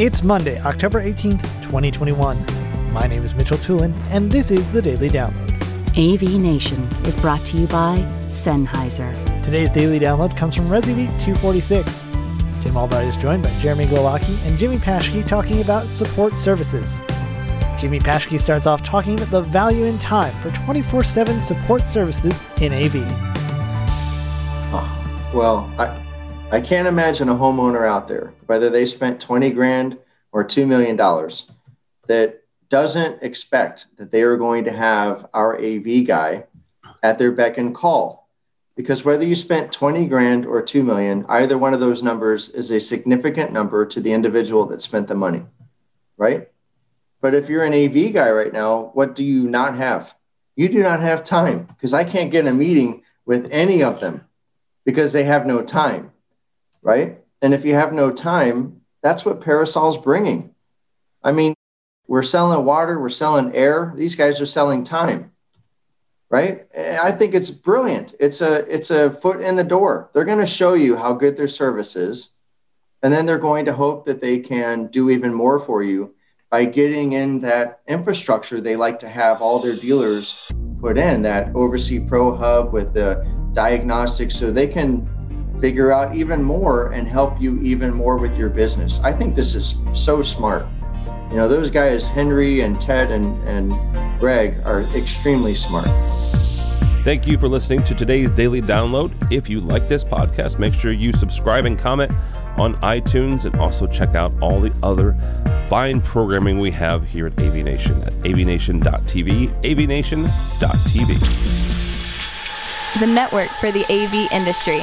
It's Monday, October 18th, 2021. My name is Mitchell Tulin, and this is the Daily Download. AV Nation is brought to you by Sennheiser. Today's Daily Download comes from Resi Week 246. Tim Albright is joined by Jeremy Glowacki and Jimmy Paschke talking about support services. Jimmy Paschke starts off talking about the value in time for 24 7 support services in AV. Oh, well, I, I can't imagine a homeowner out there, whether they spent 20 grand or $2 million, that doesn't expect that they are going to have our AV guy at their beck and call. Because whether you spent 20 grand or 2 million, either one of those numbers is a significant number to the individual that spent the money, right? But if you're an AV guy right now, what do you not have? You do not have time because I can't get a meeting with any of them because they have no time right? And if you have no time, that's what Parasol's bringing. I mean, we're selling water, we're selling air. These guys are selling time, right? I think it's brilliant. It's a it's a foot in the door. They're going to show you how good their service is, and then they're going to hope that they can do even more for you by getting in that infrastructure they like to have all their dealers put in that OvrC Pro Hub with the diagnostics, so they can figure out even more and help you even more with your business. I think this is so smart. You know, those guys, Henry and Ted and, and Greg, are extremely smart. Thank you for listening to today's daily download. If you like this podcast, make sure you subscribe and comment on iTunes and also check out all the other fine programming we have here at AV Nation at avnation.tv, avnation.tv. The network for the AV industry.